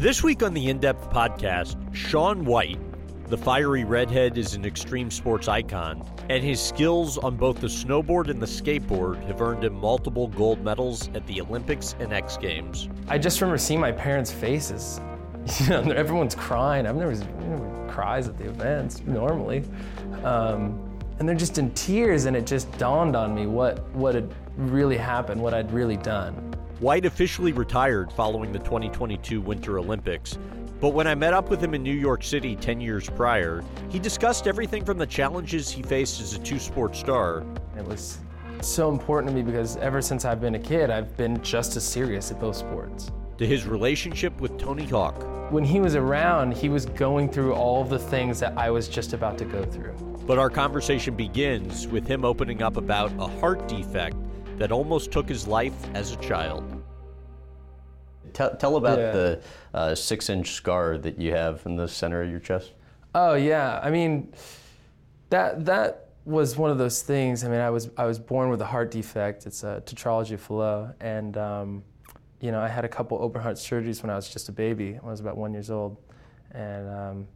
This week on the In Depth podcast, Shaun White, the fiery redhead, is an extreme sports icon, and his skills on both the snowboard and the skateboard have earned him multiple gold medals at the Olympics and X Games. I just remember seeing my parents' faces. You know, everyone's crying. I've never, never cries at the events normally, um, and they're just in tears. And it just dawned on me what what had really happened, what I'd really done. White officially retired following the 2022 Winter Olympics, but when I met up with him in New York City 10 years prior, he discussed everything from the challenges he faced as a two sport star. It was so important to me because ever since I've been a kid, I've been just as serious at both sports. To his relationship with Tony Hawk. When he was around, he was going through all of the things that I was just about to go through. But our conversation begins with him opening up about a heart defect that almost took his life as a child. Tell, tell about Yeah. the uh, six inch scar that you have in the center of your chest. Oh yeah, I mean, that that was one of those things. I mean, I was I was born with a heart defect. It's a tetralogy of Fallot, and um, you know, I had a couple open heart surgeries when I was just a baby. I was about one years old, and um,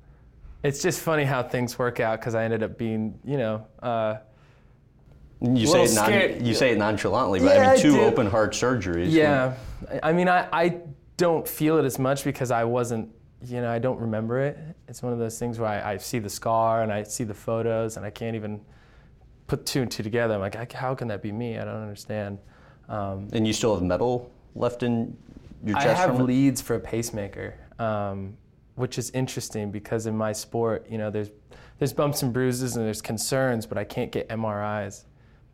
it's just funny how things work out because I ended up being, you know. Uh, You say, it non, you say it nonchalantly, but Yeah, I I mean, two open heart surgeries. Yeah, I I mean, I, I don't feel it as much because I wasn't, you know, I don't remember it. It's one of those things where I, I see the scar and I see the photos and I can't even put two and two together. I'm like, "I- how can that be me? I don't understand. Um, And you still have metal left in your I chest have from it? leads for a pacemaker, um, which is interesting because in my sport, you know, there's there's bumps and bruises and there's concerns, but I can't get MRIs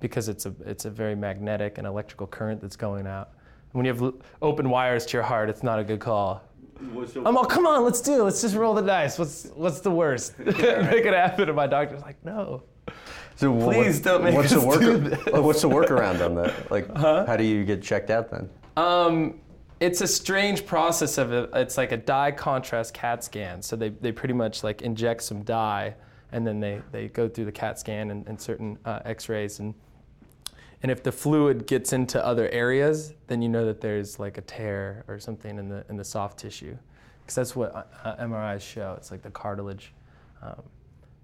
because it's a it's a very magnetic and electrical current that's going out. When you have open wires to your heart, it's not a good call. I'm all, come on, let's do it. Let's just roll the dice. What's what's the worst? make it happen. And my doctor's like, no. So wha- Please don't make what's us the work, do this. What's the workaround on that? Like, how do you get checked out then? Um, it's a strange process of it. It's like a dye contrast CAT scan. So they, they pretty much like inject some dye and then they, they go through the CAT scan and, and certain uh, x-rays and and if the fluid gets into other areas, then you know that there's like a tear or something in the in the soft tissue, because that's what uh, MRIs show. It's like the cartilage. Um,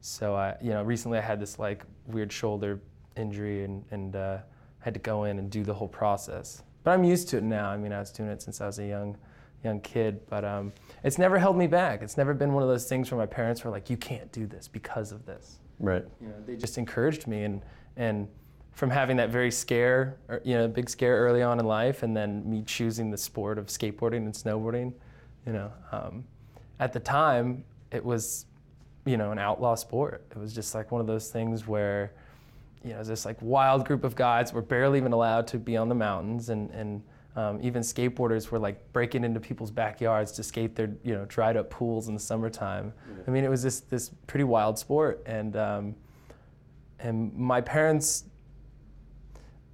so I, you know, recently I had this like weird shoulder injury and and uh, had to go in and do the whole process. But I'm used to it now. I mean, I was doing it since I was a young young kid, but um, it's never held me back. It's never been one of those things where my parents were like, "You can't do this because of this." Right. you know, they just encouraged me and and from having that very scare, or, you know, big scare early on in life, and then me choosing the sport of skateboarding and snowboarding, you know, um, at the time it was, you know, an outlaw sport. It was just like one of those things where, you know, this like wild group of guys were barely even allowed to be on the mountains, and and um, even skateboarders were like breaking into people's backyards to skate their you know dried up pools in the summertime. I mean, it was this this pretty wild sport, and um, and my parents,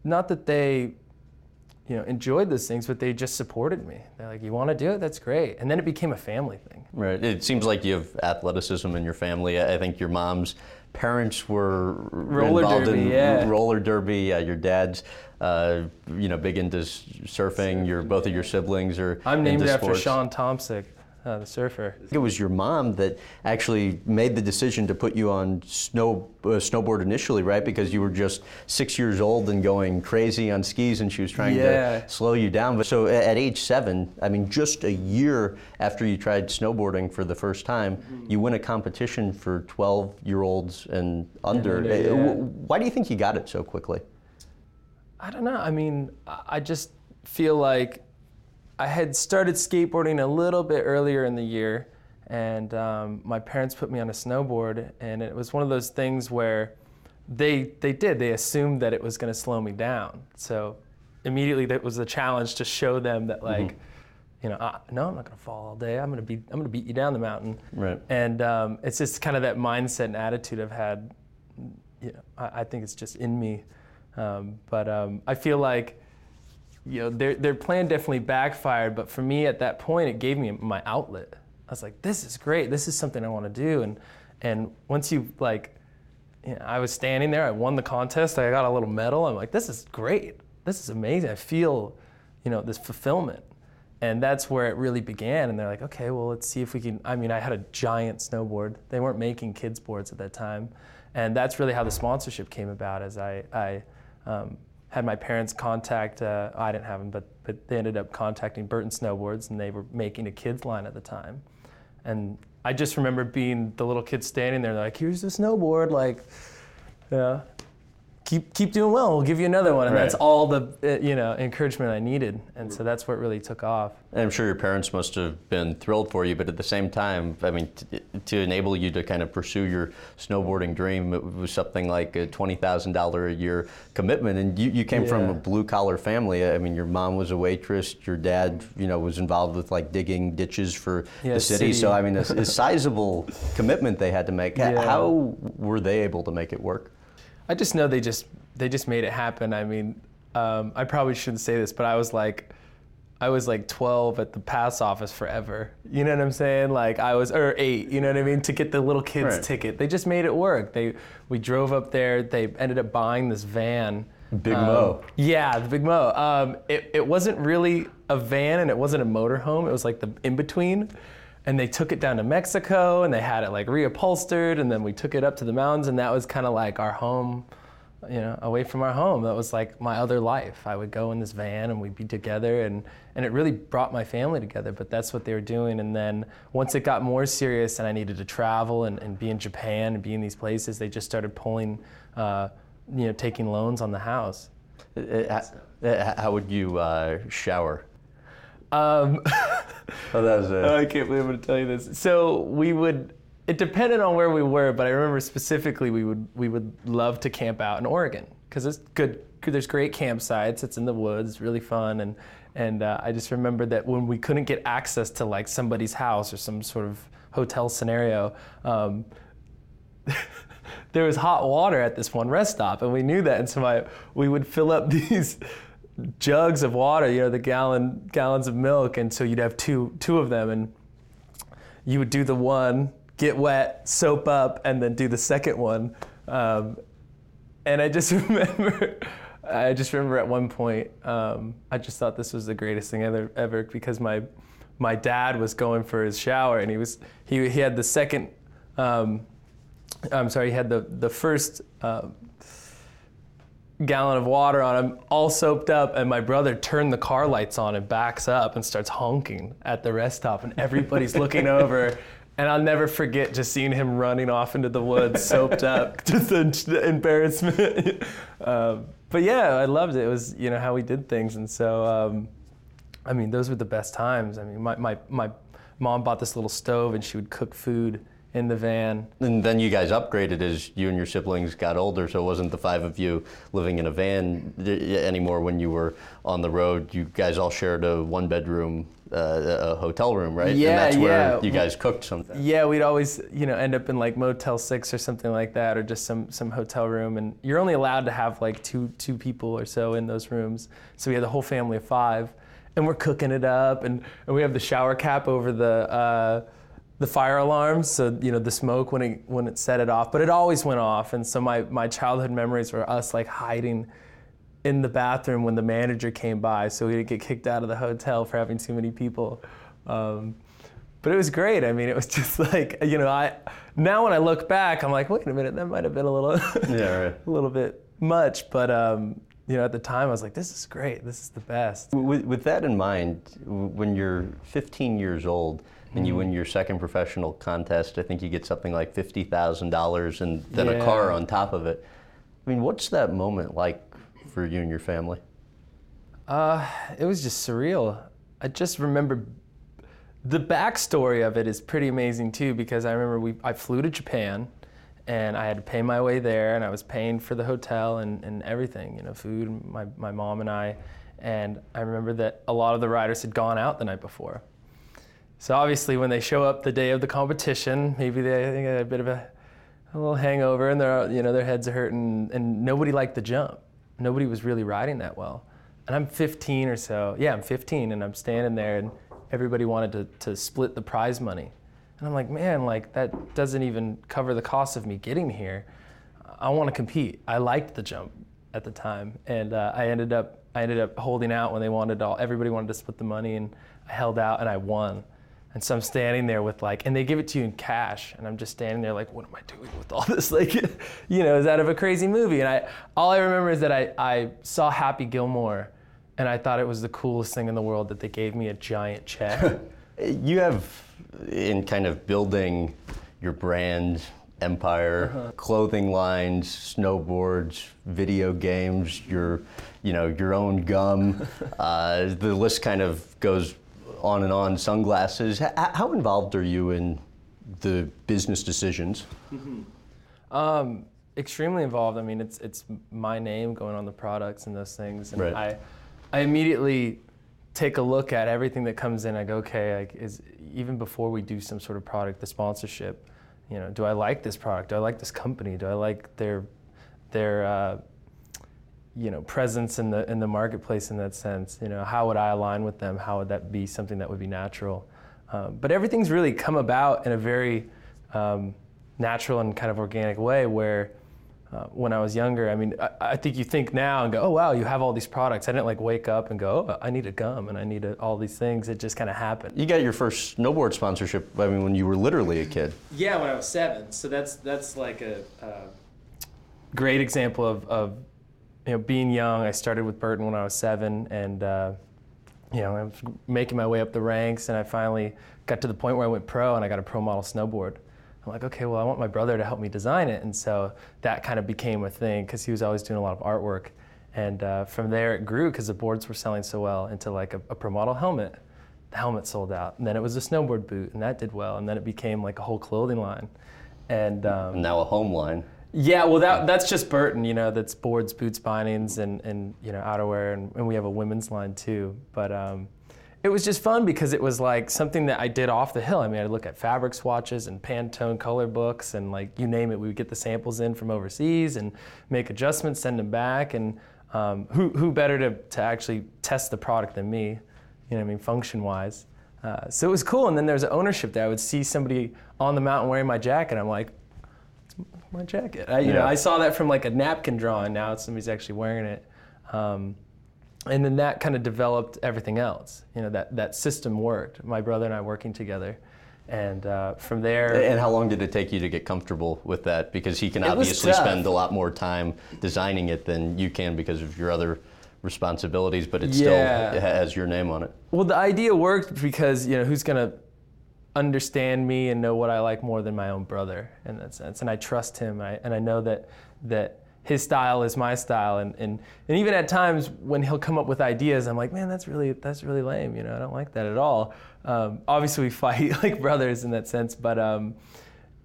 not that they, you know, enjoyed those things, but they just supported me. They're like, "You want to do it? That's great." And then it became a family thing. Right. It seems like you have athleticism in your family. I think your mom's parents were Roller involved derby, in yeah. roller derby. Uh, your dad's, uh, you know, big into surfing. Your both of your siblings are. I'm named after sports. Shaun Tomson, uh, the surfer. I think it was your mom that actually made the decision to put you on snow uh, snowboard initially, right? Because you were just six years old and going crazy on skis, and she was trying Yeah. to slow you down. But so at age seven, I mean, just a year after you tried snowboarding for the first time, you win a competition for 12-year-olds and under. under, Uh, yeah. Why do you think you got it so quickly? I don't know. I mean, I just feel like I had started skateboarding a little bit earlier in the year, and um, my parents put me on a snowboard, and it was one of those things where they they did they assumed that it was going to slow me down. So immediately that was a challenge to show them that like. You know, uh, no, I'm not gonna fall all day. I'm gonna be, I'm gonna beat you down the mountain. Right. And um, it's just kind of that mindset and attitude I've had you know, I, I think it's just in me. Um, but um, I feel like, you know, their, their plan definitely backfired. But for me at that point, it gave me my outlet. I was like, this is great. This is something I want to do. And and once you like, you know, I was standing there. I won the contest. I got a little medal. I'm like, this is great. This is amazing. I feel, you know, this fulfillment. and that's where it really began. And they're like, okay, well, let's see if we can. I mean, I had a giant snowboard. They weren't making kids boards at that time, and that's really how the sponsorship came about. As I, I um, had my parents contact. Uh, I didn't have them, but but they ended up contacting Burton Snowboards, and they were making a kids line at the time. And I just remember being the little kid standing there, like, here's the snowboard, like, yeah, keep keep doing well. We'll give you another one, and Right. that's all the uh, you know encouragement I needed, and so that's what really took off. And I'm sure your parents must have been thrilled for you, but at the same time, I mean, t- to enable you to kind of pursue your snowboarding dream, it was something like a $20,000 a year commitment. And you, you came from a blue collar family. I mean, your mom was a waitress, your dad, you know, was involved with like digging ditches for Yeah, the city. city. So, I mean, a, a sizable commitment they had to make. Yeah. How were they able to make it work? I just know they just they just made it happen. I mean, um, I probably shouldn't say this, but I was like, I was like 12 at the pass office forever. You know what I'm saying? Like I was, or eight. You know what I mean? To get the little kids Right. ticket, they just made it work. They we drove up there. They ended up buying this van. Big Um, Mo. Yeah, the Big Mo. Um, it, it wasn't really a van and it wasn't a motorhome. It was like the in between. And they took it down to Mexico and they had it like reupholstered. And then we took it up to the mountains and that was kind of like our home, you know, away from our home. That was like my other life. I would go in this van and we'd be together and, and it really brought my family together. But that's what they were doing. And then once it got more serious and I needed to travel and, and be in Japan and be in these places, they just started pulling, uh, you know, taking loans on the house. Uh, uh, uh, How would you uh, shower? Um, Oh, that was I can't believe I'm going to tell you this. So we would. It depended on where we were, but I remember specifically we would we would love to camp out in Oregon because it's good. There's great campsites. It's in the woods. Really fun, and and uh, I just remember that when we couldn't get access to like somebody's house or some sort of hotel scenario. Um, there was hot water at this one rest stop, and we knew that, and so my, we would fill up these jugs of water, you know, the gallon gallons of milk, and so you'd have two two of them, and you would do the one, get wet, soap up, and then do the second one. Um, and I just remember, I just remember at one point, um, I just thought this was the greatest thing ever, ever because my my dad was going for his shower, and he was he he had the second. Um, I'm sorry, he had the the first. Um, gallon of water on him, all soaped up, and my brother turned the car lights on and backs up and starts honking at the rest stop, and everybody's looking over. And I'll never forget just seeing him running off into the woods, soaped up, just the, the embarrassment. um, but yeah, I loved it. It was you know how we did things, and so um, I mean those were the best times. I mean my, my my mom bought this little stove, and she would cook food in the van. And then you guys upgraded as you and your siblings got older, so it wasn't the five of you living in a van uh, anymore when you were on the road. You guys all shared a one bedroom uh, a hotel room, right? Yeah, and that's where yeah. you guys cooked something. Yeah, we'd always, you know, end up in like Motel Six or something like that, or just some some hotel room. And you're only allowed to have like two two people or so in those rooms. So we had the whole family of five, and we're cooking it up, and, and we have the shower cap over the uh, the fire alarms, so you know the smoke when it when it set it off. But it always went off, and so my my childhood memories were us like hiding in the bathroom when the manager came by, so we didn't get kicked out of the hotel for having too many people. Um, but it was great. I mean, it was just like you know, I now when I look back, I'm like, wait a minute, that might have been a little, Yeah, right. a little bit much. But um, you know, at the time, I was like, this is great. This is the best. With, with that in mind, when you're 15 years old and you win your second professional contest, I think you get something like $50,000 and then a car on top of it. I mean, what's that moment like for you and your family? Uh, it was just surreal. I just remember the backstory of it is pretty amazing too because I remember we I flew to Japan and I had to pay my way there and I was paying for the hotel and, and everything, you know, food, my, my mom and I. And I remember that a lot of the riders had gone out the night before. So obviously when they show up the day of the competition, maybe they had a bit of a, a little hangover and their you know their heads are hurting and nobody liked the jump. Nobody was really riding that well. And I'm 15 or so. Yeah, I'm 15 and I'm standing there and everybody wanted to, to split the prize money. And I'm like, man, like that doesn't even cover the cost of me getting here. I want to compete. I liked the jump at the time, and uh, I ended up I ended up holding out when they wanted all. Everybody wanted to split the money, and I held out and I won. And so I'm standing there with like, and they give it to you in cash, and I'm just standing there like, what am I doing with all this? Like, you know, is out of a crazy movie. And I, all I remember is that I, I saw Happy Gilmore, and I thought it was the coolest thing in the world that they gave me a giant check. You have, in kind of building your brand empire, clothing lines, snowboards, video games, your, you know, your own gum. uh, the list kind of goes on and on. Sunglasses. H- how involved are you in the business decisions? Um, extremely involved. I mean, it's it's my name going on the products and those things, and Right. I I immediately take a look at everything that comes in. I go, okay, like, is even before we do some sort of product, the sponsorship. You know, do I like this product? Do I like this company? Do I like their their uh, you know presence in the in the marketplace in that sense? You know, how would I align with them? How would that be something that would be natural? Um, but everything's really come about in a very um, natural and kind of organic way where uh, when I was younger, I mean, I, I think you think now and go, oh wow, you have all these products. I didn't like wake up and go, oh, I need a gum and I need a, all these things. It just kind of happened. You got your first snowboard sponsorship. I mean, when you were literally a kid. Yeah, when I was seven. So that's that's like a, uh great example of, of you know being young. I started with Burton when I was seven, and uh, you know I was making my way up the ranks, and I finally got to the point where I went pro, and I got a pro model snowboard. I'm like, okay, well, I want my brother to help me design it, and so that kind of became a thing because he was always doing a lot of artwork, and uh, from there it grew because the boards were selling so well into like a, a pro model helmet. The helmet sold out, and then it was a snowboard boot, and that did well, and then it became like a whole clothing line, and um, Now a home line. Yeah, well, that that's just Burton. You know, that's boards, boots, bindings, and and you know outerwear, and, and we have a women's line too. But um, it was just fun because it was like something that I did off the hill. I mean, I'd look at fabric swatches and Pantone color books, and like you name it, we would get the samples in from overseas and make adjustments, send them back, and um, who who better to to actually test the product than me? You know, I mean, function wise. Uh, so it was cool, and then there's an ownership there. I would see somebody on the mountain wearing my jacket. I'm like, my jacket. I, you know, I saw that from like a napkin drawing. Now somebody's actually wearing it, um, and then that kind of developed everything else. You know, that that system worked. My brother and I working together, and uh, from there, And how long did it take you to get comfortable with that? Because he can obviously spend a lot more time designing it than you can because of your other responsibilities, but it Yeah. still has your name on it. well, the idea worked because you know who's gonna understand me and know what I like more than my own brother in that sense, and I trust him, I, and I know that that his style is my style, and, and and even at times when he'll come up with ideas, I'm like, man, that's really that's really lame, you know, I don't like that at all. Um, obviously, we fight like brothers in that sense, but. Um,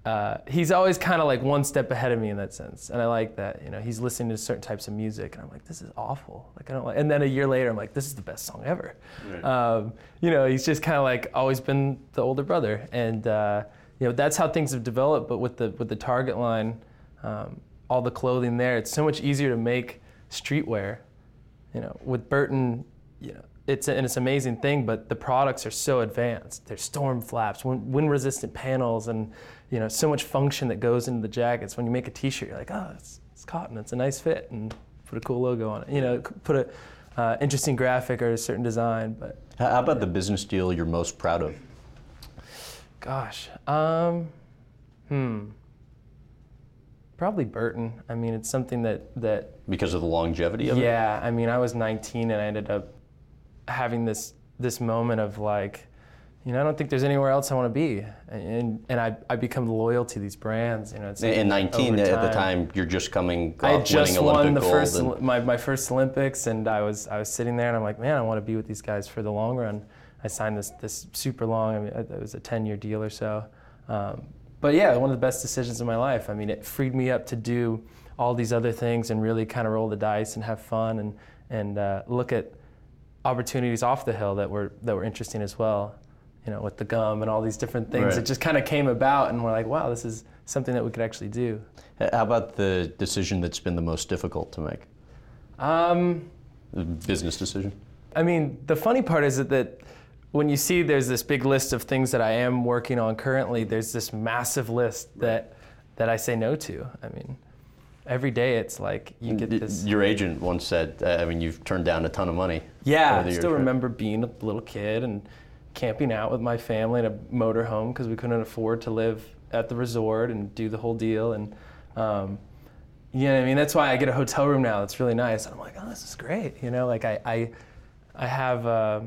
uh, he's always kind of like one step ahead of me in that sense, and I like that. You know, he's listening to certain types of music, and I'm like, this is awful. Like I don't like. And then a year later, I'm like, this is the best song ever. Um, you know, he's just kind of like always been the older brother, and uh, you know that's how things have developed. But with the with the Target line, um, all the clothing there, it's so much easier to make streetwear. You know, with Burton, you know, it's and it's an amazing thing, but the products are so advanced. There's storm flaps, wind, wind-resistant panels, and you know, so much function that goes into the jackets. When you make a T-shirt, you're like, oh, it's, it's cotton, it's a nice fit, and put a cool logo on it. You know, put a uh, interesting graphic or a certain design. But How how about the business deal you're most proud of? gosh, um, hmm, probably Burton. I mean, it's something that that Because of the longevity of it? Yeah, I mean, I was 19 and I ended up having this this moment of like, you know, I don't think there's anywhere else I want to be, and and I I become loyal to these brands. You know, it's In 19 over at the time, you're just coming I off had just winning Olympic won the first and- my, my first Olympics, and I was I was sitting there, and I'm like, man, I want to be with these guys for the long run. I signed this this super long. I mean, it it was a 10 year deal or so. Um, but yeah, one of the best decisions of my life. I mean, it freed me up to do all these other things and really kind of roll the dice and have fun and and uh, look at opportunities off the hill that were that were interesting as well. You know, with the gum and all these different things, Right. it just kind of came about, and we're like, wow, this is something that we could actually do. How about the decision that's been the most difficult to make? Um, The business decision? I mean, the funny part is that, that when you see there's this big list of things that I am working on currently, there's this massive list that that I say no to. I mean, every day it's like you get this. Your agent once said, uh, I mean, you've turned down a ton of money. Yeah, I still remember being a little kid and camping out with my family in a motorhome because we couldn't afford to live at the resort and do the whole deal. And um, you know, what I mean, that's why I get a hotel room now. It's really nice. And I'm like, oh, this is great. You know, like I, I, I have, uh,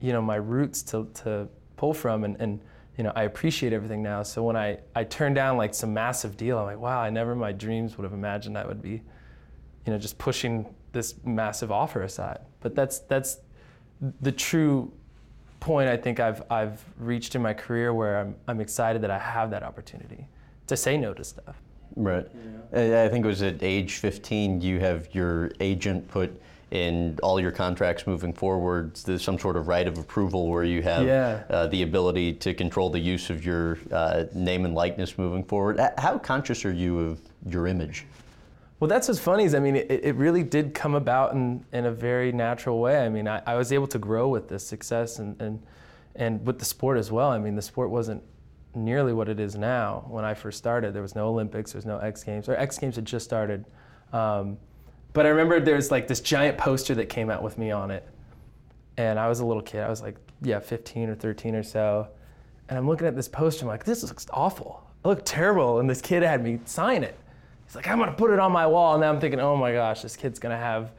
you know, my roots to, to pull from, and, and you know, I appreciate everything now. So when I, I turn down like some massive deal, I'm like, wow, I never in my dreams would have imagined I would be, you know, just pushing this massive offer aside. But that's that's the true point I think I've I've reached in my career where I'm I'm excited that I have that opportunity to say no to stuff. Right. I I think it was at age 15 you have your agent put in all your contracts moving forward there's some sort of right of approval where you have Yeah. uh, the ability to control the use of your uh, name and likeness moving forward. How conscious are you of your image? Well, that's what's funny is I mean, it, it really did come about in, in a very natural way. I mean, I, I was able to grow with this success and, and, and with the sport as well. I mean, the sport wasn't nearly what it is now. When I first started, there was no Olympics, there was no X Games, or X Games had just started. Um, but I remember there was like this giant poster that came out with me on it. And I was a little kid. I was like, yeah, 15 or 13 or so. And I'm looking at this poster. I'm like, this looks awful. It looked terrible. And this kid had me sign it. He's like, I'm gonna put it on my wall. And now I'm thinking, oh my gosh, this kid's gonna have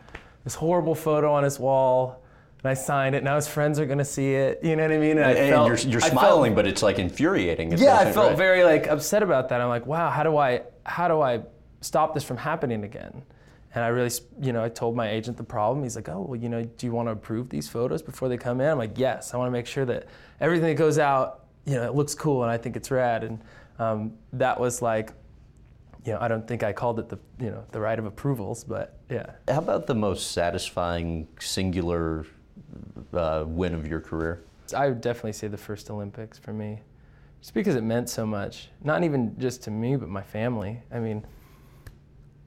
this horrible photo on his wall. And I signed it. Now his friends are gonna see it. You know what I mean? And, I And you're, you're I felt- smiling, but it's like infuriating. at yeah, I felt right? very like upset about that. I'm like, wow, how do I how do I stop this from happening again? And I really, you know, I told my agent the problem. He's like, oh, well, you know, do you want to approve these photos before they come in? I'm like, yes. I want to make sure that everything that goes out, you know, it looks cool and I think it's rad. And um, that was like, you know, I don't think I called it the, you know, the right of approvals, but yeah. How about the most satisfying singular uh, win of your career? I would definitely say the first Olympics for me, just because it meant so much. Not even just to me, but my family. I mean,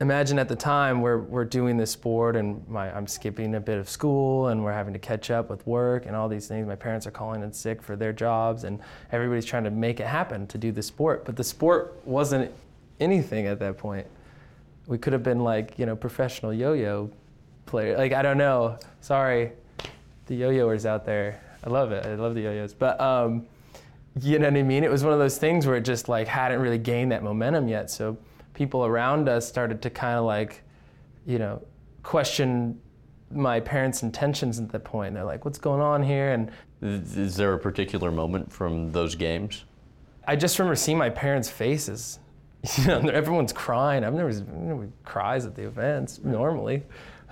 imagine at the time we're, we're doing this sport and my, I'm skipping a bit of school and we're having to catch up with work and all these things. My parents are calling in sick for their jobs and everybody's trying to make it happen to do the sport. But the sport wasn't anything at that point. We could have been like, you know, professional yo-yo player. Like, I don't know. Sorry, the yo-yoers out there. I love it. I love the yo-yos. But um, you know what I mean? It was one of those things where it just like hadn't really gained that momentum yet. So people around us started to kind of like, you know, question my parents' intentions at that point. They're like, "What's going on here?" And Is there a particular moment from those games? I just remember seeing my parents' faces. You know, everyone's crying. I've never, nobody cries at the events normally,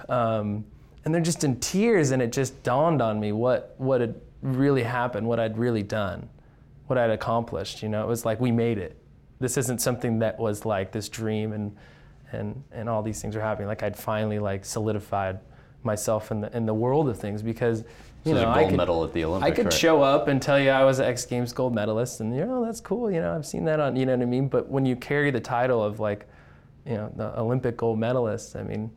um, and they're just in tears. And it just dawned on me what what had really happened, what I'd really done, what I'd accomplished. You know, it was like we made it. This isn't something that was like this dream and and and all these things are happening. Like I'd finally like solidified myself in the in the world of things because you So know I could, medal at the Olympics. I could right? show up and tell you I was an X Games gold medalist, and you know that's cool. You know I've seen that on you know what I mean. But when you carry the title of like, you know, the Olympic gold medalist, I mean,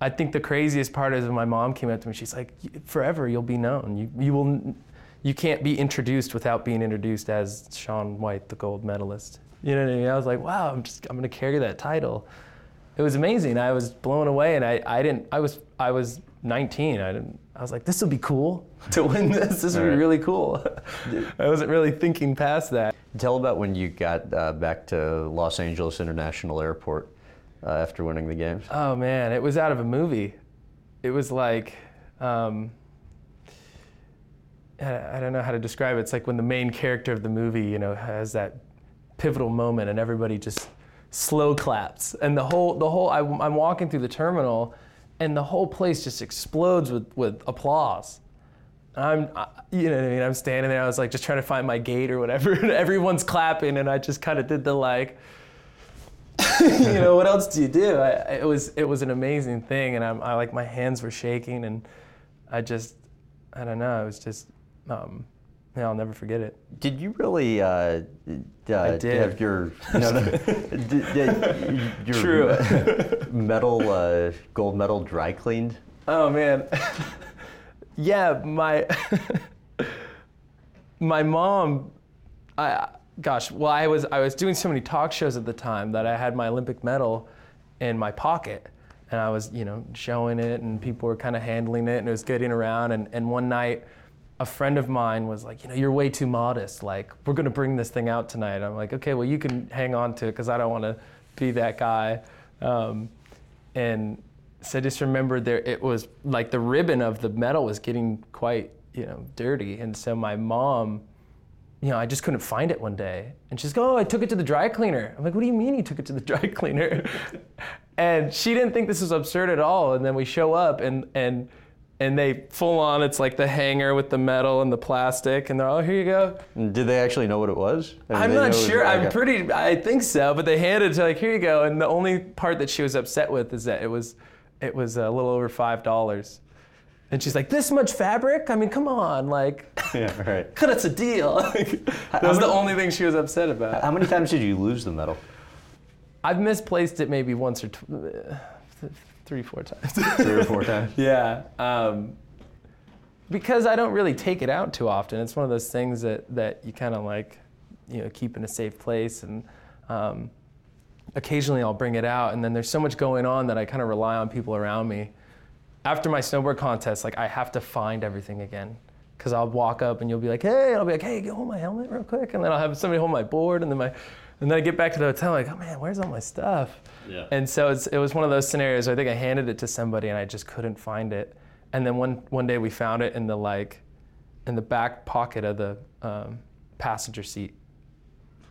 I think the craziest part is when my mom came up to me. She's like, "Forever you'll be known. You you will, you can't be introduced without being introduced as Shaun White, the gold medalist." You know what I mean? I was like, "Wow, I'm just I'm gonna carry that title." It was amazing. I was blown away, and I, I didn't. I was I was 19. I didn't. I was like, this will be cool to win this. This would be really cool. I wasn't really thinking past that. Tell about when you got uh, back to Los Angeles International Airport uh, after winning the games. Oh man, it was out of a movie. It was like, um, I don't know how to describe it. It's like when the main character of the movie, you know, has that pivotal moment, and everybody just slow claps, and the whole the whole. I, I'm walking through the terminal, and the whole place just explodes with with applause. I'm, I- you know what I mean? I'm standing there. I was like just trying to find my gate or whatever, and everyone's clapping, and I just kind of did the like. you know what else do you do? I- it was it was an amazing thing, and I'm I like my hands were shaking, and I just I don't know. It was just um, yeah, I'll never forget it. Did you really uh, uh, did. have your no, no, did, did your True. medal uh, gold medal dry cleaned? Oh man, yeah, my my mom. I gosh, well, I was I was doing so many talk shows at the time that I had my Olympic medal in my pocket, and I was you know showing it, and people were kind of handling it, and it was getting around. And, and one night, a friend of mine was like, you know, you're way too modest. Like, we're gonna bring this thing out tonight. I'm like, okay, well, you can hang on to it because I don't want to be that guy. Um, and so I just remember there, it was like the ribbon of the medal was getting quite, you know, dirty. And so my mom, you know, I just couldn't find it one day. And she's like, oh, I took it to the dry cleaner. I'm like, what do you mean you took it to the dry cleaner? and she didn't think this was absurd at all. And then we show up and, and, and they full on, it's like the hanger with the medal and the plastic, and they're, oh, here you go. Did they actually know what it was? I mean, they not know it was- sure. I'm okay. pretty. I think so. But they handed it to like, here you go. And the only part that she was upset with is that it was, it was a little over five dollars. And she's like, this much fabric? I mean, come on, like, Yeah, right. cut us a deal. that was the only thing she was upset about. How many times did you lose the medal? I've misplaced it maybe once or tw- uh, three, four times. Three or four times. Yeah. Um, because I don't really take it out too often. It's one of those things that, that you kind of like, you know, keep in a safe place. And um, occasionally I'll bring it out. And then there's so much going on that I kind of rely on people around me. After my snowboard contest, like I have to find everything again. Because I'll walk up and you'll be like, hey, and I'll be like, hey, go hold my helmet real quick. And then I'll have somebody hold my board. And then my, and then I get back to the hotel, like, oh man, where's all my stuff? Yeah. And so it's, it was one of those scenarios. Where I think I handed it to somebody and I just couldn't find it. And then one one day we found it in the like, in the back pocket of the um, passenger seat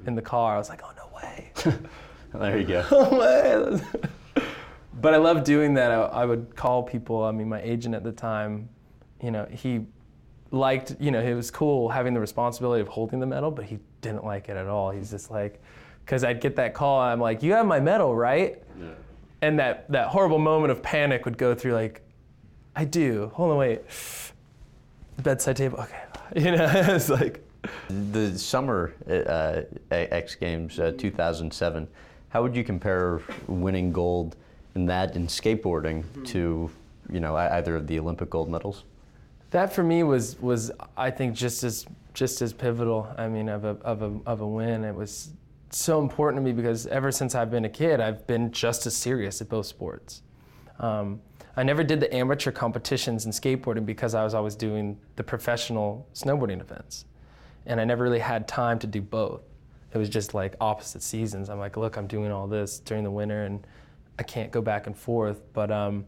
in the car. I was like, oh no way, There you go. no way. but I love doing that. I, I would call people. I mean, my agent at the time, you know, he liked, you know, it was cool having the responsibility of holding the medal, but he didn't like it at all. He's just like, because I'd get that call, I'm like, you have my medal, right? Yeah. And that, that horrible moment of panic would go through like, I do. Hold on, wait. Bedside table. Okay. You know, it's like, The summer uh, X Games uh, 2007, how would you compare winning gold in that in skateboarding to, you know, either of the Olympic gold medals? that for me was was I think just as just as pivotal. I mean, of a of a of a win. It was so important to me because ever since I've been a kid, I've been just as serious at both sports. Um, I never did the amateur competitions in skateboarding because I was always doing the professional snowboarding events, and I never really had time to do both. It was just like opposite seasons. I'm like, look, I'm doing all this during the winter, and I can't go back and forth. But um,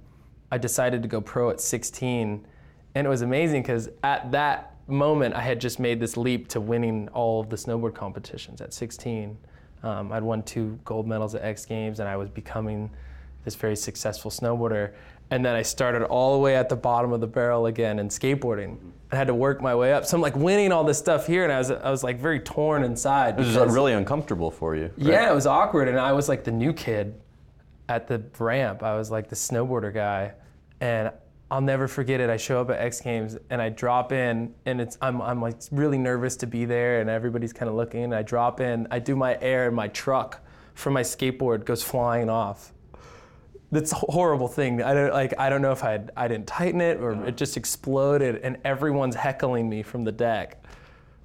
I decided to go pro at 16, and it was amazing because at that moment I had just made this leap to winning all of the snowboard competitions at 16. Um, I'd won two gold medals at X Games, and I was becoming this very successful snowboarder. And then I started all the way at the bottom of the barrel again in skateboarding. I had to work my way up. So I'm like winning all this stuff here, and I was I was like very torn inside. It was because- really uncomfortable for you. right? yeah, it was awkward, and I was like the new kid at the ramp. I was like the snowboarder guy, and I'll never forget it. I show up at X Games and I drop in, and it's I'm I'm like really nervous to be there, and everybody's kind of looking. And I drop in, I do my air, and my truck from my skateboard goes flying off. That's a horrible thing. I don't like. I don't know if I I didn't tighten it or it just exploded, and everyone's heckling me from the deck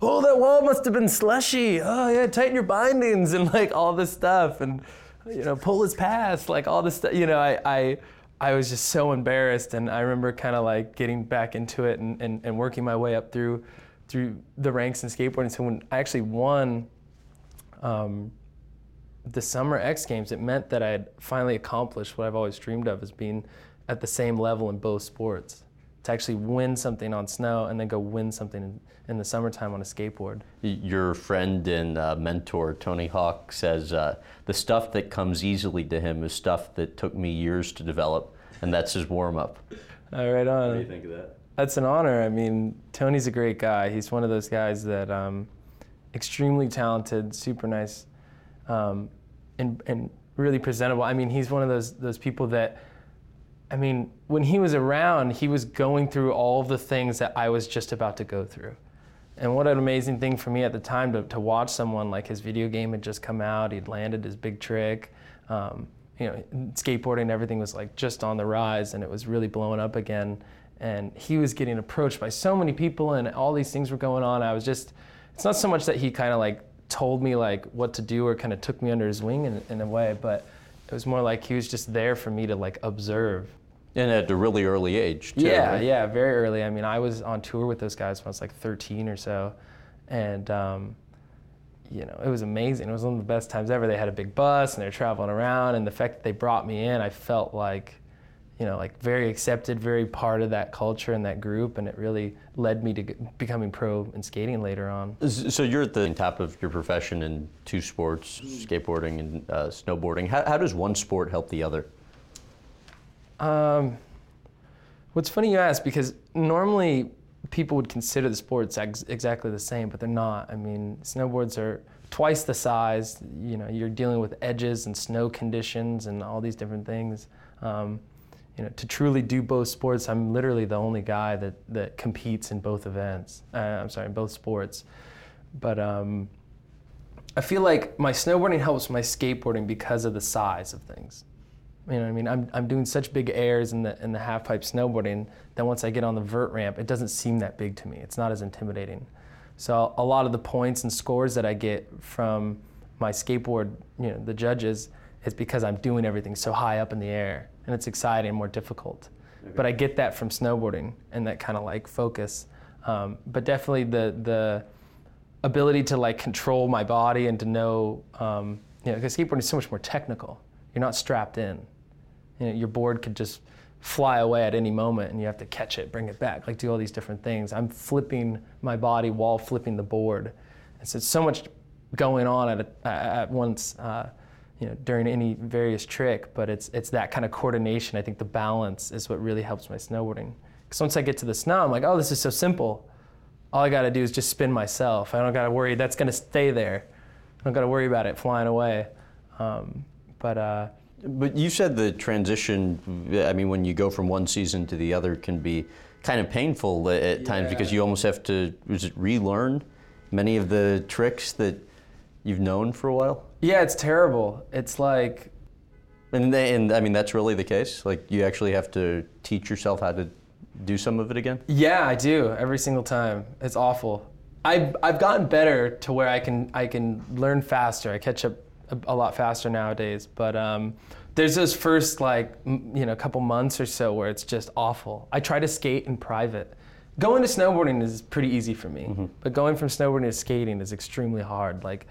oh, that wall must have been slushy. Oh, yeah, tighten your bindings and like all this stuff. And, you know, pull his past, like all this stuff. You know, I, I, I was just so embarrassed. And I remember kind of like getting back into it and, and, and working my way up through, through the ranks in skateboarding. So when I actually won um, the summer X Games, it meant that I had finally accomplished what I've always dreamed of as being at the same level in both sports. To actually win something on snow and then go win something in, in the summertime on a skateboard. Your friend and uh, mentor, Tony Hawk, says uh, the stuff that comes easily to him is stuff that took me years to develop, and that's his warm up. All right, on. What do you think of that? That's an honor. I mean, Tony's a great guy. He's one of those guys that um, extremely talented, super nice, um, and and really presentable. I mean, he's one of those those people that, I mean, when he was around, he was going through all of the things that I was just about to go through. And what an amazing thing for me at the time to, to watch someone like his video game had just come out, he'd landed his big trick. Um, you know, skateboarding, everything was like just on the rise and it was really blowing up again. And he was getting approached by so many people and all these things were going on. I was just, it's not so much that he kind of like told me like what to do or kind of took me under his wing in, in a way, but it was more like he was just there for me to like observe And at a really early age, too. Yeah, right? yeah, very early. I mean, I was on tour with those guys when I was like 13 or so, and um, you know, it was amazing. It was one of the best times ever. They had a big bus and they were traveling around, and the fact that they brought me in, I felt like, you know, like very accepted, very part of that culture and that group, and it really led me to becoming pro in skating later on. So you're at the top of your profession in two sports, skateboarding and uh, snowboarding. How, how does one sport help the other? Um, what's funny you ask because normally people would consider the sports ex- exactly the same, but they're not. I mean, snowboards are twice the size. You know, you're dealing with edges and snow conditions and all these different things. Um, you know, to truly do both sports, I'm literally the only guy that, that competes in both events. Uh, I'm sorry, in both sports. But um, I feel like my snowboarding helps my skateboarding because of the size of things. You know what I mean? I'm, I'm doing such big airs in the, in the half pipe snowboarding that once I get on the vert ramp, it doesn't seem that big to me. It's not as intimidating. So a lot of the points and scores that I get from my skateboard, you know, the judges, is because I'm doing everything so high up in the air and it's exciting and more difficult. But I get that from snowboarding and that kind of like focus. Um, but definitely the, the ability to like control my body and to know, um, you know, because skateboarding is so much more technical. You're not strapped in. You know, your board could just fly away at any moment and you have to catch it, bring it back, like do all these different things. I'm flipping my body while flipping the board. And so it's so much going on at, a, at once, uh, you know, during any various trick, but it's, it's that kind of coordination. I think the balance is what really helps my snowboarding. Because once I get to the snow, I'm like, oh, this is so simple. All I got to do is just spin myself. I don't got to worry that's going to stay there. I don't got to worry about it flying away. Um, but uh, But you said the transition, I mean, when you go from one season to the other can be kind of painful at at times because you almost have to relearn many of the tricks that you've known for a while? yeah, it's terrible. It's like And, they, and I mean, that's really the case? Like, you actually have to teach yourself how to do some of it again? Yeah, I do every single time. It's awful. I've I've gotten better to where I can I can learn faster. I catch up a, a lot faster nowadays. But um, there's those first like m- you know couple months or so where it's just awful. I try to skate in private. Going to snowboarding is pretty easy for me, but going from snowboarding to skating is extremely hard. Like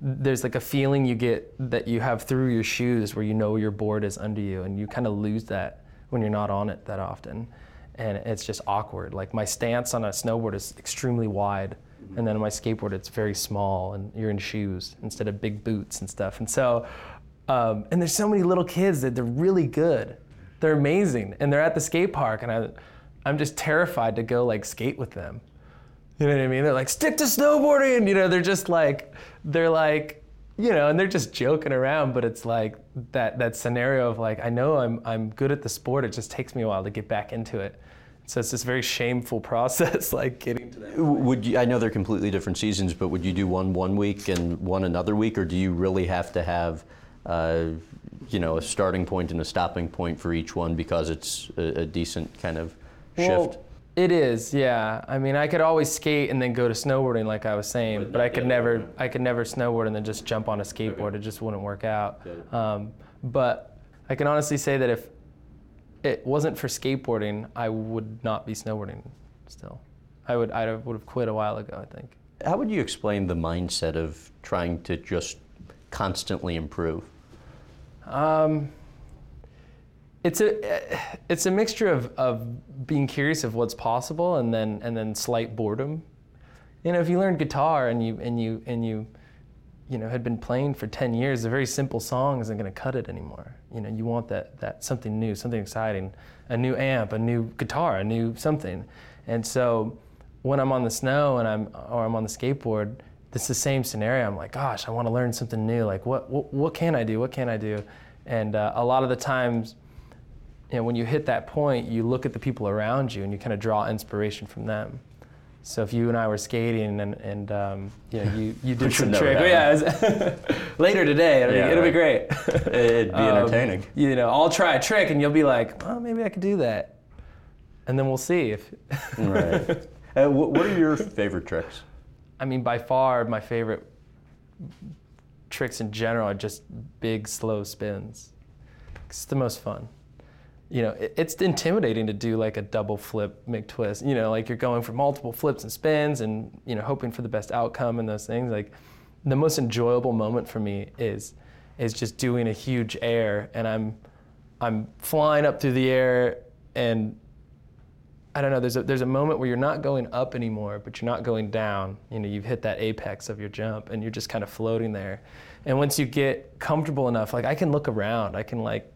there's like a feeling you get that you have through your shoes where you know your board is under you, and you kind of lose that when you're not on it that often and it's just awkward. Like my stance on a snowboard is extremely wide, and then on my skateboard it's very small, and you're in shoes instead of big boots and stuff. And so, um, and there's so many little kids that they're really good, they're amazing, and they're at the skate park, and I, I'm just terrified to go like skate with them. You know what I mean? They're like, stick to snowboarding. You know, they're just like, they're like, you know, and they're just joking around. But it's like that that scenario of like, I know I'm I'm good at the sport. It just takes me a while to get back into it. So it's this very shameful process, like getting to that. Point. Would you, I know they're completely different seasons, but would you do one one week and one another week, or do you really have to have, uh, you know, a starting point and a stopping point for each one because it's a, a decent kind of shift? Well, it is, yeah. I mean, I could always skate and then go to snowboarding, like I was saying, but I could never, I could never snowboard and then just jump on a skateboard. It just wouldn't work out. Um, but I can honestly say that if it wasn't for skateboarding, I would not be snowboarding still. I would, I would have quit a while ago. I think. How would you explain the mindset of trying to just constantly improve? Um, it's a it's a mixture of, of being curious of what's possible and then and then slight boredom. You know, if you learn guitar and you and you and you you know had been playing for 10 years, a very simple song isn't going to cut it anymore. You know, you want that that something new, something exciting, a new amp, a new guitar, a new something. And so when I'm on the snow and I'm or I'm on the skateboard, it's the same scenario. I'm like, gosh, I want to learn something new. Like, what what, what can I do? What can I do? And uh, a lot of the times, you know, when you hit that point, you look at the people around you and you kind of draw inspiration from them. So if you and I were skating and, and um, you know, you, you did some trick, yeah, it's- later today, it'll, Yeah, be, it'll be great. It'd be Um, entertaining. You know, I'll try a trick and you'll be like, oh, maybe I could do that. And then we'll see if. right. Uh, what are your favorite tricks? I mean, by far, my favorite tricks in general are just big, slow spins. It's the most fun. You know, it, it's intimidating to do like a double flip McTwist. You know, like you're going for multiple flips and spins, and you know, hoping for the best outcome and those things. Like, the most enjoyable moment for me is is just doing a huge air, and I'm I'm flying up through the air, and I don't know. There's a there's a moment where you're not going up anymore, but you're not going down. You know, you've hit that apex of your jump, and you're just kind of floating there. And once you get comfortable enough, like I can look around, I can like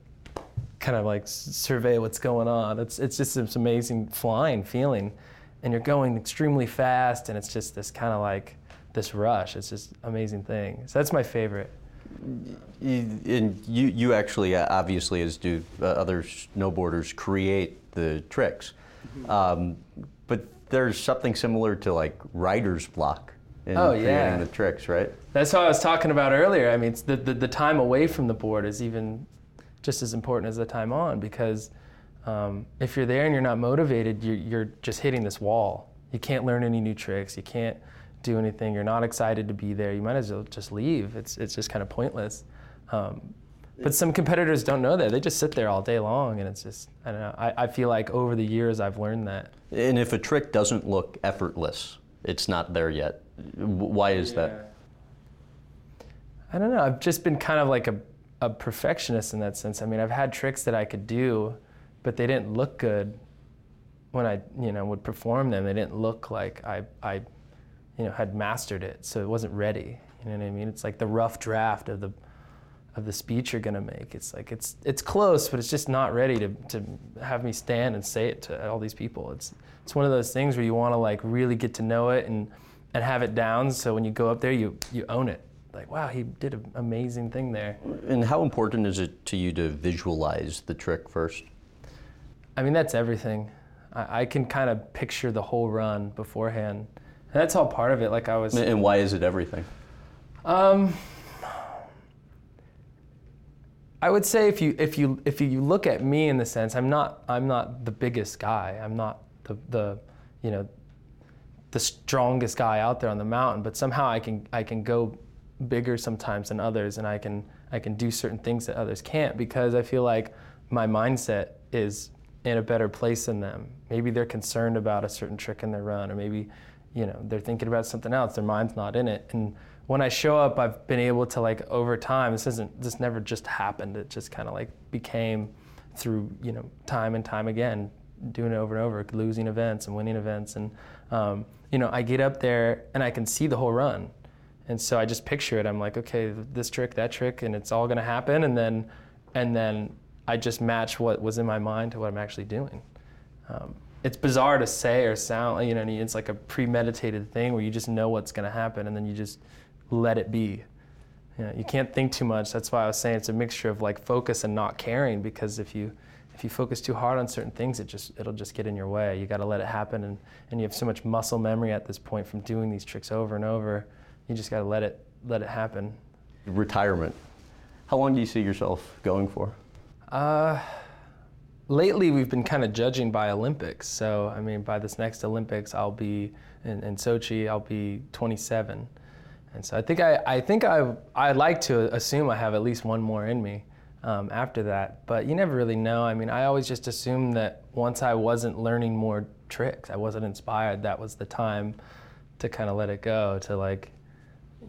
kind of like survey what's going on. It's it's just this amazing flying feeling, and you're going extremely fast, and it's just this kind of like this rush. It's just amazing thing. So that's my favorite. And you, you actually, uh, obviously, as do uh, other snowboarders, create the tricks. Mm-hmm. Um, but there's something similar to like writer's block in oh, creating yeah. the tricks, right? That's what I was talking about earlier. I mean, the, the, the time away from the board is even just as important as the time on because um, if you're there and you're not motivated, you're, you're just hitting this wall. You can't learn any new tricks. You can't do anything. You're not excited to be there. You might as well just leave. It's, it's just kind of pointless. Um, but some competitors don't know that. They just sit there all day long, and it's just, I don't know. I, I feel like over the years I've learned that. And if a trick doesn't look effortless, it's not there yet. Why is yeah. that? I don't know. I've just been kind of like a a perfectionist in that sense. I mean, I've had tricks that I could do, but they didn't look good when I, you know, would perform them. They didn't look like I, I, you know, had mastered it. So it wasn't ready. You know what I mean? It's like the rough draft of the, of the speech you're gonna make. It's like it's it's close, but it's just not ready to to have me stand and say it to all these people. It's it's one of those things where you want to like really get to know it and and have it down. So when you go up there, you you own it like, wow, he did an amazing thing there. And how important is it to you to visualize the trick first? I mean, that's everything. I, I can kind of picture the whole run beforehand. And that's all part of it. Like I was. And why is it everything? Um, I would say if you if you if you look at me in the sense, I'm not I'm not the biggest guy. I'm not the the you know the strongest guy out there on the mountain, but somehow I can I can go bigger sometimes than others and I can I can do certain things that others can't because I feel like my mindset is in a better place than them. Maybe they're concerned about a certain trick in their run or maybe you know they're thinking about something else their mind's not in it. And when I show up I've been able to like over time this isn't this never just happened. It just kind of like became through you know time and time again doing it over and over losing events and winning events. And um, you know I get up there and I can see the whole run and so I just picture it. I'm like, okay, this trick, that trick, and it's all going to happen. And then, and then I just match what was in my mind to what I'm actually doing. Um, it's bizarre to say or sound, you know, it's like a premeditated thing where you just know what's going to happen and then you just let it be. You, know, you can't think too much. That's why I was saying it's a mixture of like focus and not caring because if you if you focus too hard on certain things, it just it'll just get in your way. You got to let it happen, and, and you have so much muscle memory at this point from doing these tricks over and over you just got to let it let it happen. Retirement. How long do you see yourself going for? Uh, lately, we've been kind of judging by Olympics. So, I mean, by this next Olympics, I'll be in, in Sochi. I'll be 27, and so I think I, I think I I like to assume I have at least one more in me um, after that. But you never really know. I mean, I always just assumed that once I wasn't learning more tricks, I wasn't inspired. That was the time to kind of let it go. To like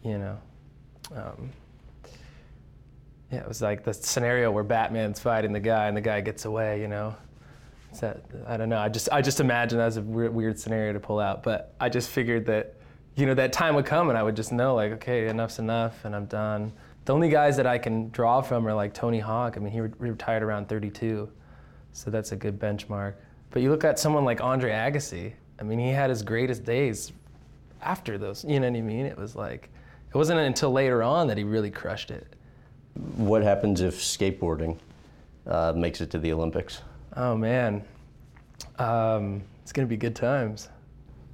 you know. Um, yeah, it was like the scenario where Batman's fighting the guy and the guy gets away, you know. That, I don't know. I just I just imagine that was a weird, weird scenario to pull out, but I just figured that, you know, that time would come and I would just know like, okay, enough's enough and I'm done. The only guys that I can draw from are like Tony Hawk. I mean, he re- retired around 32, so that's a good benchmark. But you look at someone like Andre Agassi. I mean, he had his greatest days after those. You know what I mean? It was like it wasn't until later on that he really crushed it. What happens if skateboarding uh, makes it to the Olympics? Oh man, um, it's gonna be good times.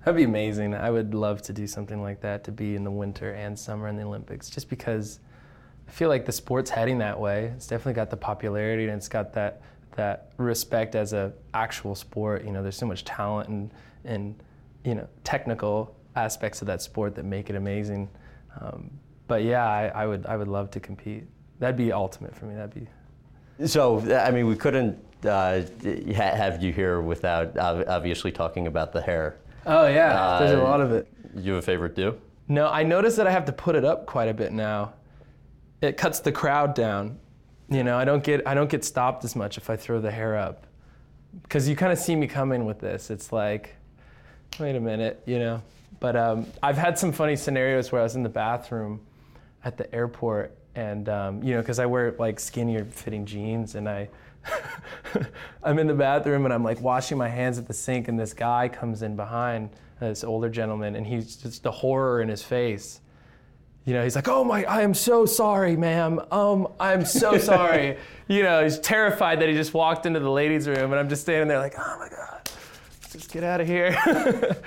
That'd be amazing. I would love to do something like that to be in the winter and summer in the Olympics, just because I feel like the sport's heading that way. It's definitely got the popularity and it's got that that respect as a actual sport. You know, there's so much talent and and you know technical aspects of that sport that make it amazing. Um, but yeah, I, I, would I would love to compete. That'd be ultimate for me. That'd be So, I mean, we couldn't uh, have you here without obviously talking about the hair. Oh yeah, there's a Uh, lot of it. You have a favorite do? No, I noticed that I have to put it up quite a bit now. It cuts the crowd down. You know, I don't get I don't get stopped as much if I throw the hair up. Because you kind of see me coming with this. It's like, wait a minute, you know. But um, I've had some funny scenarios where I was in the bathroom at the airport, and um, you know, because I wear like skinnier fitting jeans, and I, I'm in the bathroom and I'm like washing my hands at the sink, and this guy comes in behind, this older gentleman, and he's just the horror in his face. You know, he's like, "Oh my, I am so sorry, ma'am. Um, I'm so sorry." you know, he's terrified that he just walked into the ladies' room, and I'm just standing there like, "Oh my god, just get out of here."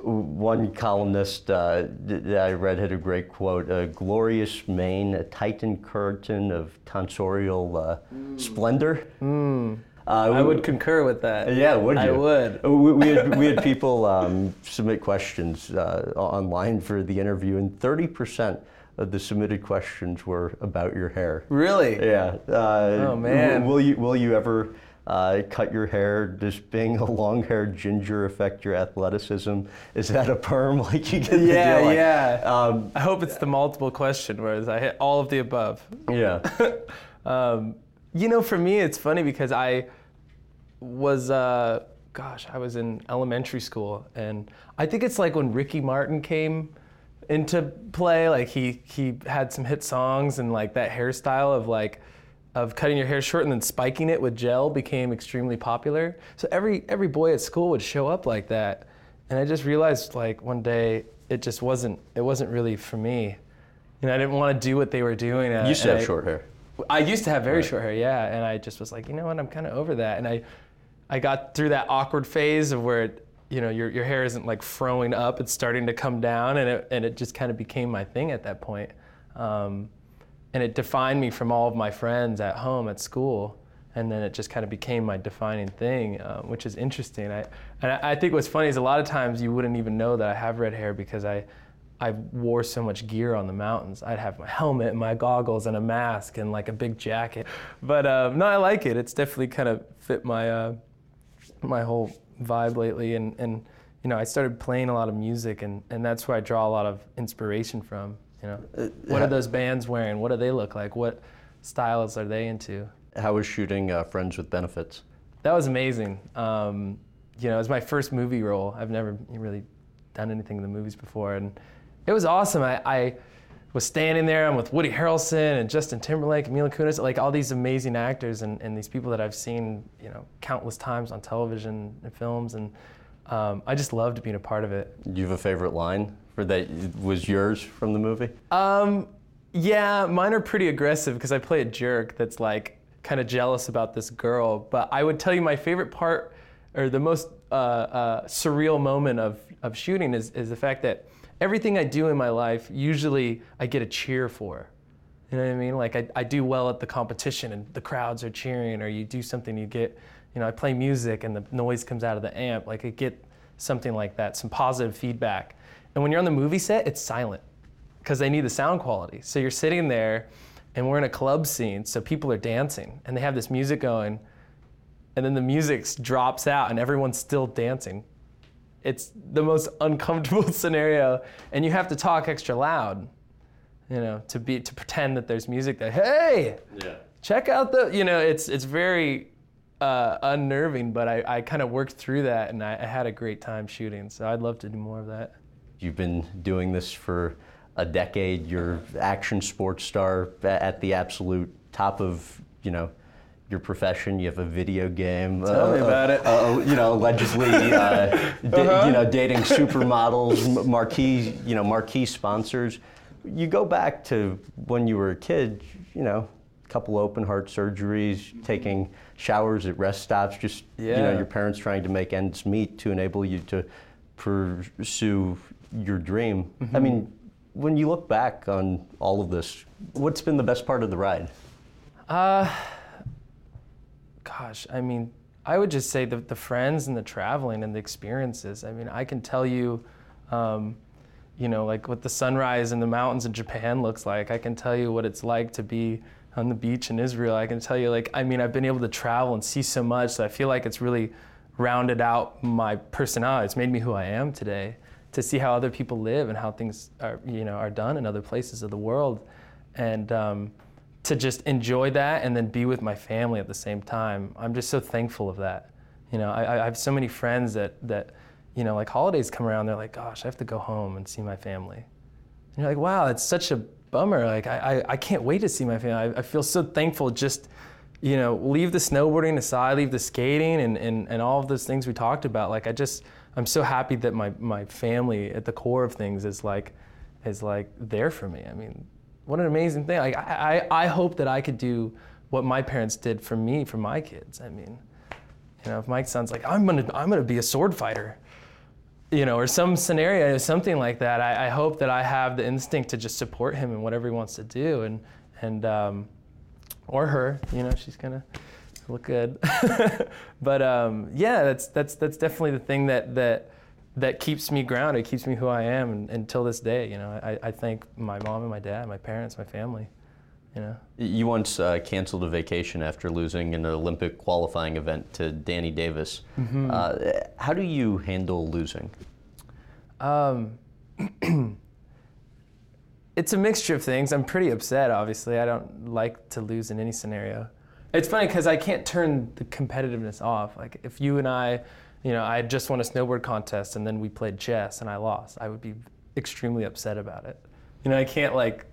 One columnist uh, that I read had a great quote: "A glorious mane, a titan curtain of tonsorial uh, splendor." Uh, I would concur with that. Yeah, would you? I would. Uh, We, we, had, we had people um, submit questions uh, online for the interview, and 30% of the submitted questions were about your hair. Really? Yeah. Uh, Oh, man. Will you will you ever uh, cut your hair? Does being a long-haired ginger affect your athleticism? Is that a perm like you get? the Yeah, deal? Like, yeah. Um, I hope it's the multiple question, whereas I hit all of the above. yeah. Um, you know, for me, it's funny because I was, uh, gosh, I was in elementary school, and I think it's like when Ricky Martin came into play. Like he he had some hit songs, and like that hairstyle of like of cutting your hair short and then spiking it with gel became extremely popular. So every every boy at school would show up like that, and I just realized like one day it just wasn't it wasn't really for me. And I didn't want to do what they were doing. You used to have short hair. I used to have very Right. short hair, yeah, and I just was like, you know what, I'm kind of over that, and I, I got through that awkward phase of where, it, you know, your your hair isn't like throwing up, it's starting to come down, and it and it just kind of became my thing at that point, um, and it defined me from all of my friends at home at school, and then it just kind of became my defining thing, uh, which is interesting. I and I, I think what's funny is a lot of times you wouldn't even know that I have red hair because I. I wore so much gear on the mountains. I'd have my helmet and my goggles and a mask and like a big jacket. But um, no, I like it. It's definitely kind of fit my uh, my whole vibe lately. And, and you know, I started playing a lot of music, and, and that's where I draw a lot of inspiration from. You know, what are those bands wearing? What do they look like? What styles are they into? How was shooting uh, Friends with Benefits? That was amazing. Um, you know, it was my first movie role. I've never really done anything in the movies before, and it was awesome. I, I was standing there. I'm with Woody Harrelson and Justin Timberlake and Mila Kunis, like all these amazing actors and, and these people that I've seen, you know, countless times on television and films, and um, I just loved being a part of it. Do you have a favorite line for that was yours from the movie? Um, yeah, mine are pretty aggressive because I play a jerk that's like kind of jealous about this girl. But I would tell you my favorite part, or the most uh, uh, surreal moment of, of shooting, is, is the fact that everything I do in my life, usually I get a cheer for. You know what I mean? Like I, I do well at the competition and the crowds are cheering, or you do something, you get, you know, I play music and the noise comes out of the amp. Like I get something like that, some positive feedback. And when you're on the movie set, it's silent because they need the sound quality. So you're sitting there and we're in a club scene, so people are dancing and they have this music going, and then the music drops out and everyone's still dancing. It's the most uncomfortable scenario, and you have to talk extra loud, you know, to be to pretend that there's music there. Hey, Yeah. check out the, you know, it's it's very uh, unnerving, but I, I kind of worked through that and I, I had a great time shooting. So I'd love to do more of that. You've been doing this for a decade. You're action sports star at the absolute top of you know your profession. You have a video game. Tell me about it. Uh, you know, allegedly, uh, da- you know, dating supermodels, marquee, you know, marquee sponsors. You go back to when you were a kid. You know, a couple open heart surgeries, taking showers at rest stops. Just you know, your parents trying to make ends meet to enable you to pursue your dream. Mm-hmm. I mean, when you look back on all of this, what's been the best part of the ride? Uh, gosh, I mean, I would just say the, the friends and the traveling and the experiences. I mean, I can tell you, um, you know, like what the sunrise in the mountains in Japan looks like. I can tell you what it's like to be on the beach in Israel, I can tell you, like, I mean, I've been able to travel and see so much that I feel like it's really rounded out my personality. It's made me who I am today. To see how other people live and how things are, you know, are done in other places of the world, and um, to just enjoy that and then be with my family at the same time. I'm just so thankful of that. You know, I, I have so many friends that that, you know, like holidays come around, they're like, "Gosh, I have to go home and see my family." And you're like, "Wow, it's such a bummer. Like, I, I, I can't wait to see my family. I, I feel so thankful just." you know, leave the snowboarding aside, leave the skating and, and, and all of those things we talked about. Like I just, I'm so happy that my, my family at the core of things is like, is like there for me. I mean, what an amazing thing. Like I, I, I hope that I could do what my parents did for me, for my kids. I mean, you know, if my son's like, I'm gonna, I'm gonna be a sword fighter, you know, or some scenario, something like that, I, I hope that I have the instinct to just support him in whatever he wants to do. And, and, um, or her. You know, she's gonna look good. but um, yeah, that's that's that's definitely the thing that that that keeps me grounded, keeps me who I am and, until this day. You know, I, I thank my mom and my dad, my parents, my family. You know. You once uh, canceled a vacation after losing an Olympic qualifying event to Danny Davis. Mm-hmm. Uh, how do you handle losing? Um, it's a mixture of things. I'm pretty upset, obviously. I don't like to lose in any scenario. It's funny because I can't turn the competitiveness off. Like if you and I, you know, I just won a snowboard contest and then we played chess and I lost, I would be extremely upset about it. You know, I can't like,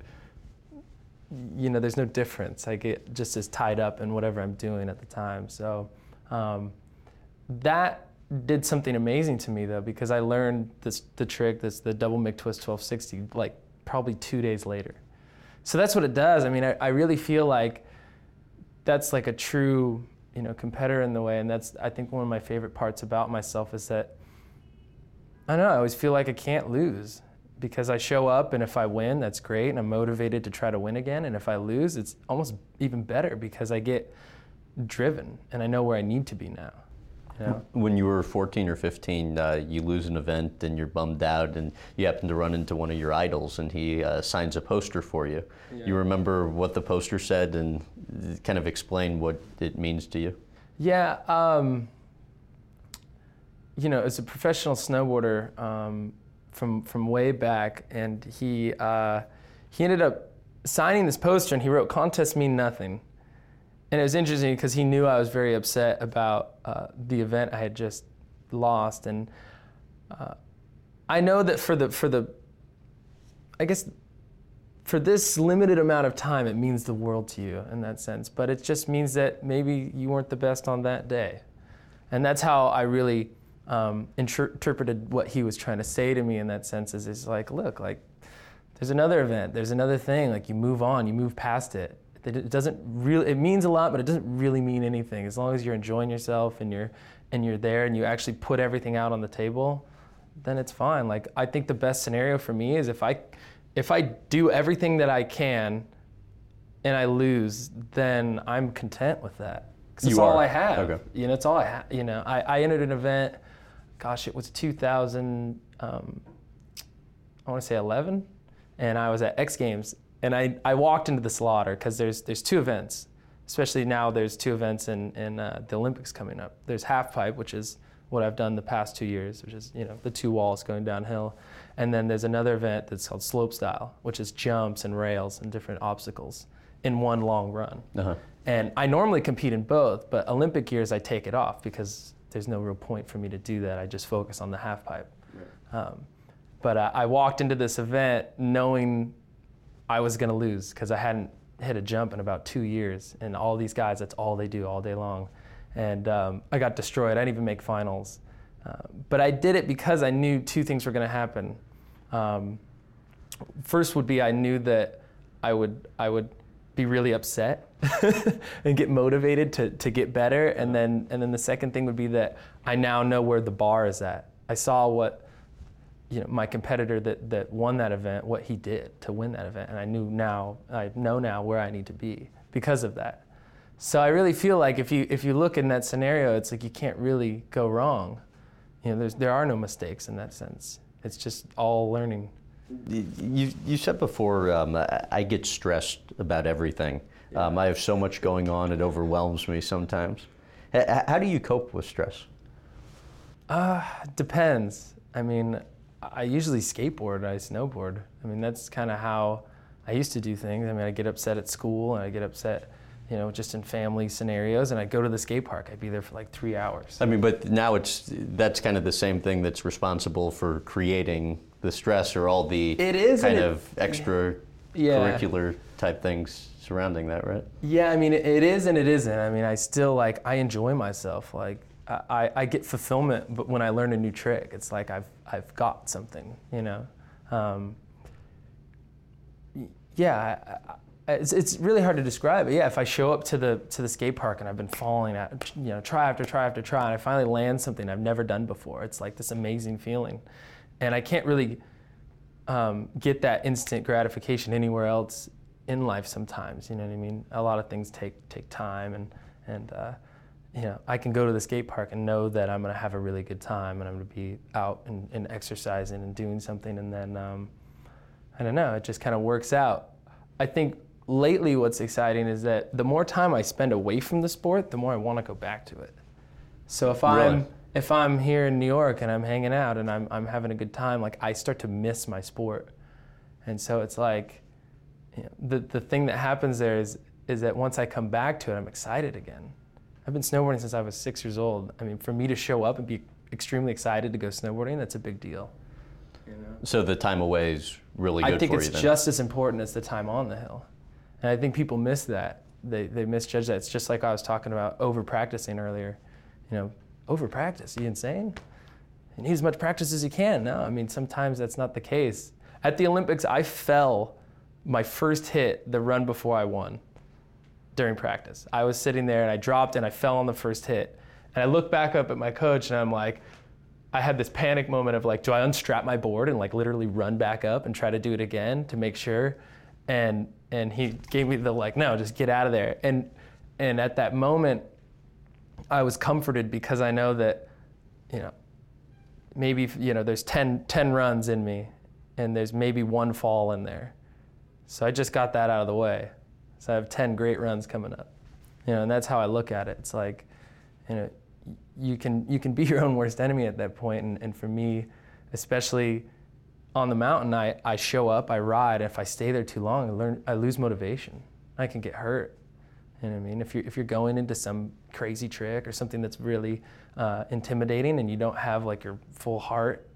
you know, there's no difference. I get just as tied up in whatever I'm doing at the time. So um, that did something amazing to me though because I learned this the trick, this the double McTwist 1260 like probably two days later. So that's what it does. I mean, I, I really feel like that's like a true, you know, competitor in the way, and that's I think one of my favorite parts about myself is that I don't know. I always feel like I can't lose because I show up, and if I win, that's great, and I'm motivated to try to win again. And if I lose, it's almost even better because I get driven and I know where I need to be now. Yeah. When you were 14 or 15, uh, you lose an event and you're bummed out, and you happen to run into one of your idols, and he uh, signs a poster for you. Yeah. You remember what the poster said and kind of explain what it means to you? Yeah. Um, you know, as a professional snowboarder um, from from way back, and he uh, he ended up signing this poster, and he wrote "Contests mean nothing." And it was interesting because he knew I was very upset about uh, the event I had just lost, and uh, I know that for the for the, I guess, for this limited amount of time, it means the world to you in that sense. But it just means that maybe you weren't the best on that day, and that's how I really um, inter- interpreted what he was trying to say to me in that sense. Is is like, look, like there's another event, there's another thing. Like you move on, you move past it it doesn't really it means a lot but it doesn't really mean anything. As long as you're enjoying yourself and you're and you're there and you actually put everything out on the table then it's fine. Like i think the best scenario for me is if i if i do everything that i can and i lose then i'm content with that. Because it's all i have. Okay. you know it's all i have you know I, I entered an event gosh it was 2000 um, i want to say 11 and i was at x games and I, I walked into the slaughter because there's, there's two events, especially now there's two events in, in uh, the Olympics coming up. There's half pipe, which is what I've done the past two years, which is you know the two walls going downhill, and then there's another event that's called slope style, which is jumps and rails and different obstacles in one long run. Uh-huh. And I normally compete in both, but Olympic years I take it off because there's no real point for me to do that. I just focus on the half pipe. Right. Um, but uh, I walked into this event knowing I was going to lose because I hadn't hit a jump in about two years. And all these guys, that's all they do all day long. And um, I got destroyed. I didn't even make finals. Uh, but I did it because I knew two things were going to happen. Um, first would be I knew that I would I would be really upset and get motivated to, to get better. And then and then the second thing would be that I now know where the bar is at. I saw what you know, my competitor that, that won that event, what he did to win that event. And I knew now, I know now where I need to be because of that. So I really feel like if you, if you look in that scenario, it's like you can't really go wrong. You know, there's, there are no mistakes in that sense. It's just all learning. You, you said before, um, I get stressed about everything. Um, I have so much going on; it overwhelms me sometimes. How do you cope with stress? Uh, depends. I mean, I usually skateboard, I snowboard. I mean, that's kind of how I used to do things. I mean, I get upset at school and I get upset, you know, just in family scenarios, and I'd go to the skate park. I'd be there for like three hours. I mean, but now it's that's kind of the same thing that's responsible for creating the stress or all the It is, kind and it- of extra Yeah. curricular type things surrounding that, right? Yeah, I mean, it, it is and it isn't. I mean, I still like I enjoy myself. Like I, I, get fulfillment, but when I learn a new trick, it's like I've I've got something, you know. Um, yeah, I, I, it's, it's really hard to describe. But yeah, if I show up to the to the skate park and I've been falling at you know try after try after try, and I finally land something I've never done before, it's like this amazing feeling, and I can't really um, get that instant gratification anywhere else in life sometimes you know what i mean a lot of things take take time and and uh, you know i can go to the skate park and know that i'm going to have a really good time and i'm going to be out and, and exercising and doing something and then um, i don't know it just kind of works out i think lately what's exciting is that the more time i spend away from the sport the more i want to go back to it so if Really? i'm if i'm here in new york and i'm hanging out and i'm, I'm having a good time like i start to miss my sport and so it's like you know, the, the thing that happens there is, is that once I come back to it, I'm excited again. I've been snowboarding since I was six years old. I mean, for me to show up and be extremely excited to go snowboarding, that's a big deal. So the time away is really good I think it's then. just as important as the time on the hill. And I think people miss that. They, they misjudge that. It's just like I was talking about over practicing earlier. You know, over practice, you insane? You need as much practice as you can. No, I mean, sometimes that's not the case. At the Olympics, I fell my first hit the run before I won during practice. I was sitting there and I dropped and I fell on the first hit. And I look back up at my coach and I'm like, I had this panic moment of like, do I unstrap my board and like literally run back up and try to do it again to make sure? And and he gave me the like, no, just get out of there. And and at that moment, I was comforted because I know that, you know, maybe you know there's 10, 10 runs in me, and there's maybe one fall in there. So I just got that out of the way. So I have 10 great runs coming up. You know, and that's how I look at it. It's like, you know, you can you can be your own worst enemy at that point. And, and for me, especially on the mountain, I, I show up, I ride. If I stay there too long, I learn I lose motivation. I can get hurt. You know what I mean? If you're if you're going into some crazy trick or something that's really uh, intimidating, and you don't have like your full heart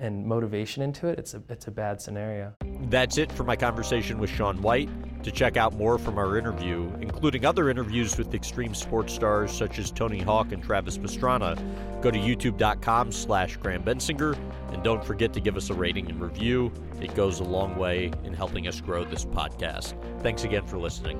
and motivation into it, it's a it's a bad scenario. That's it for my conversation with Shaun White. To check out more from our interview, including other interviews with extreme sports stars such as Tony Hawk and Travis Pastrana, go to youtube.com slash Graham Bensinger, and don't forget to give us a rating and review. It goes a long way in helping us grow this podcast. Thanks again for listening.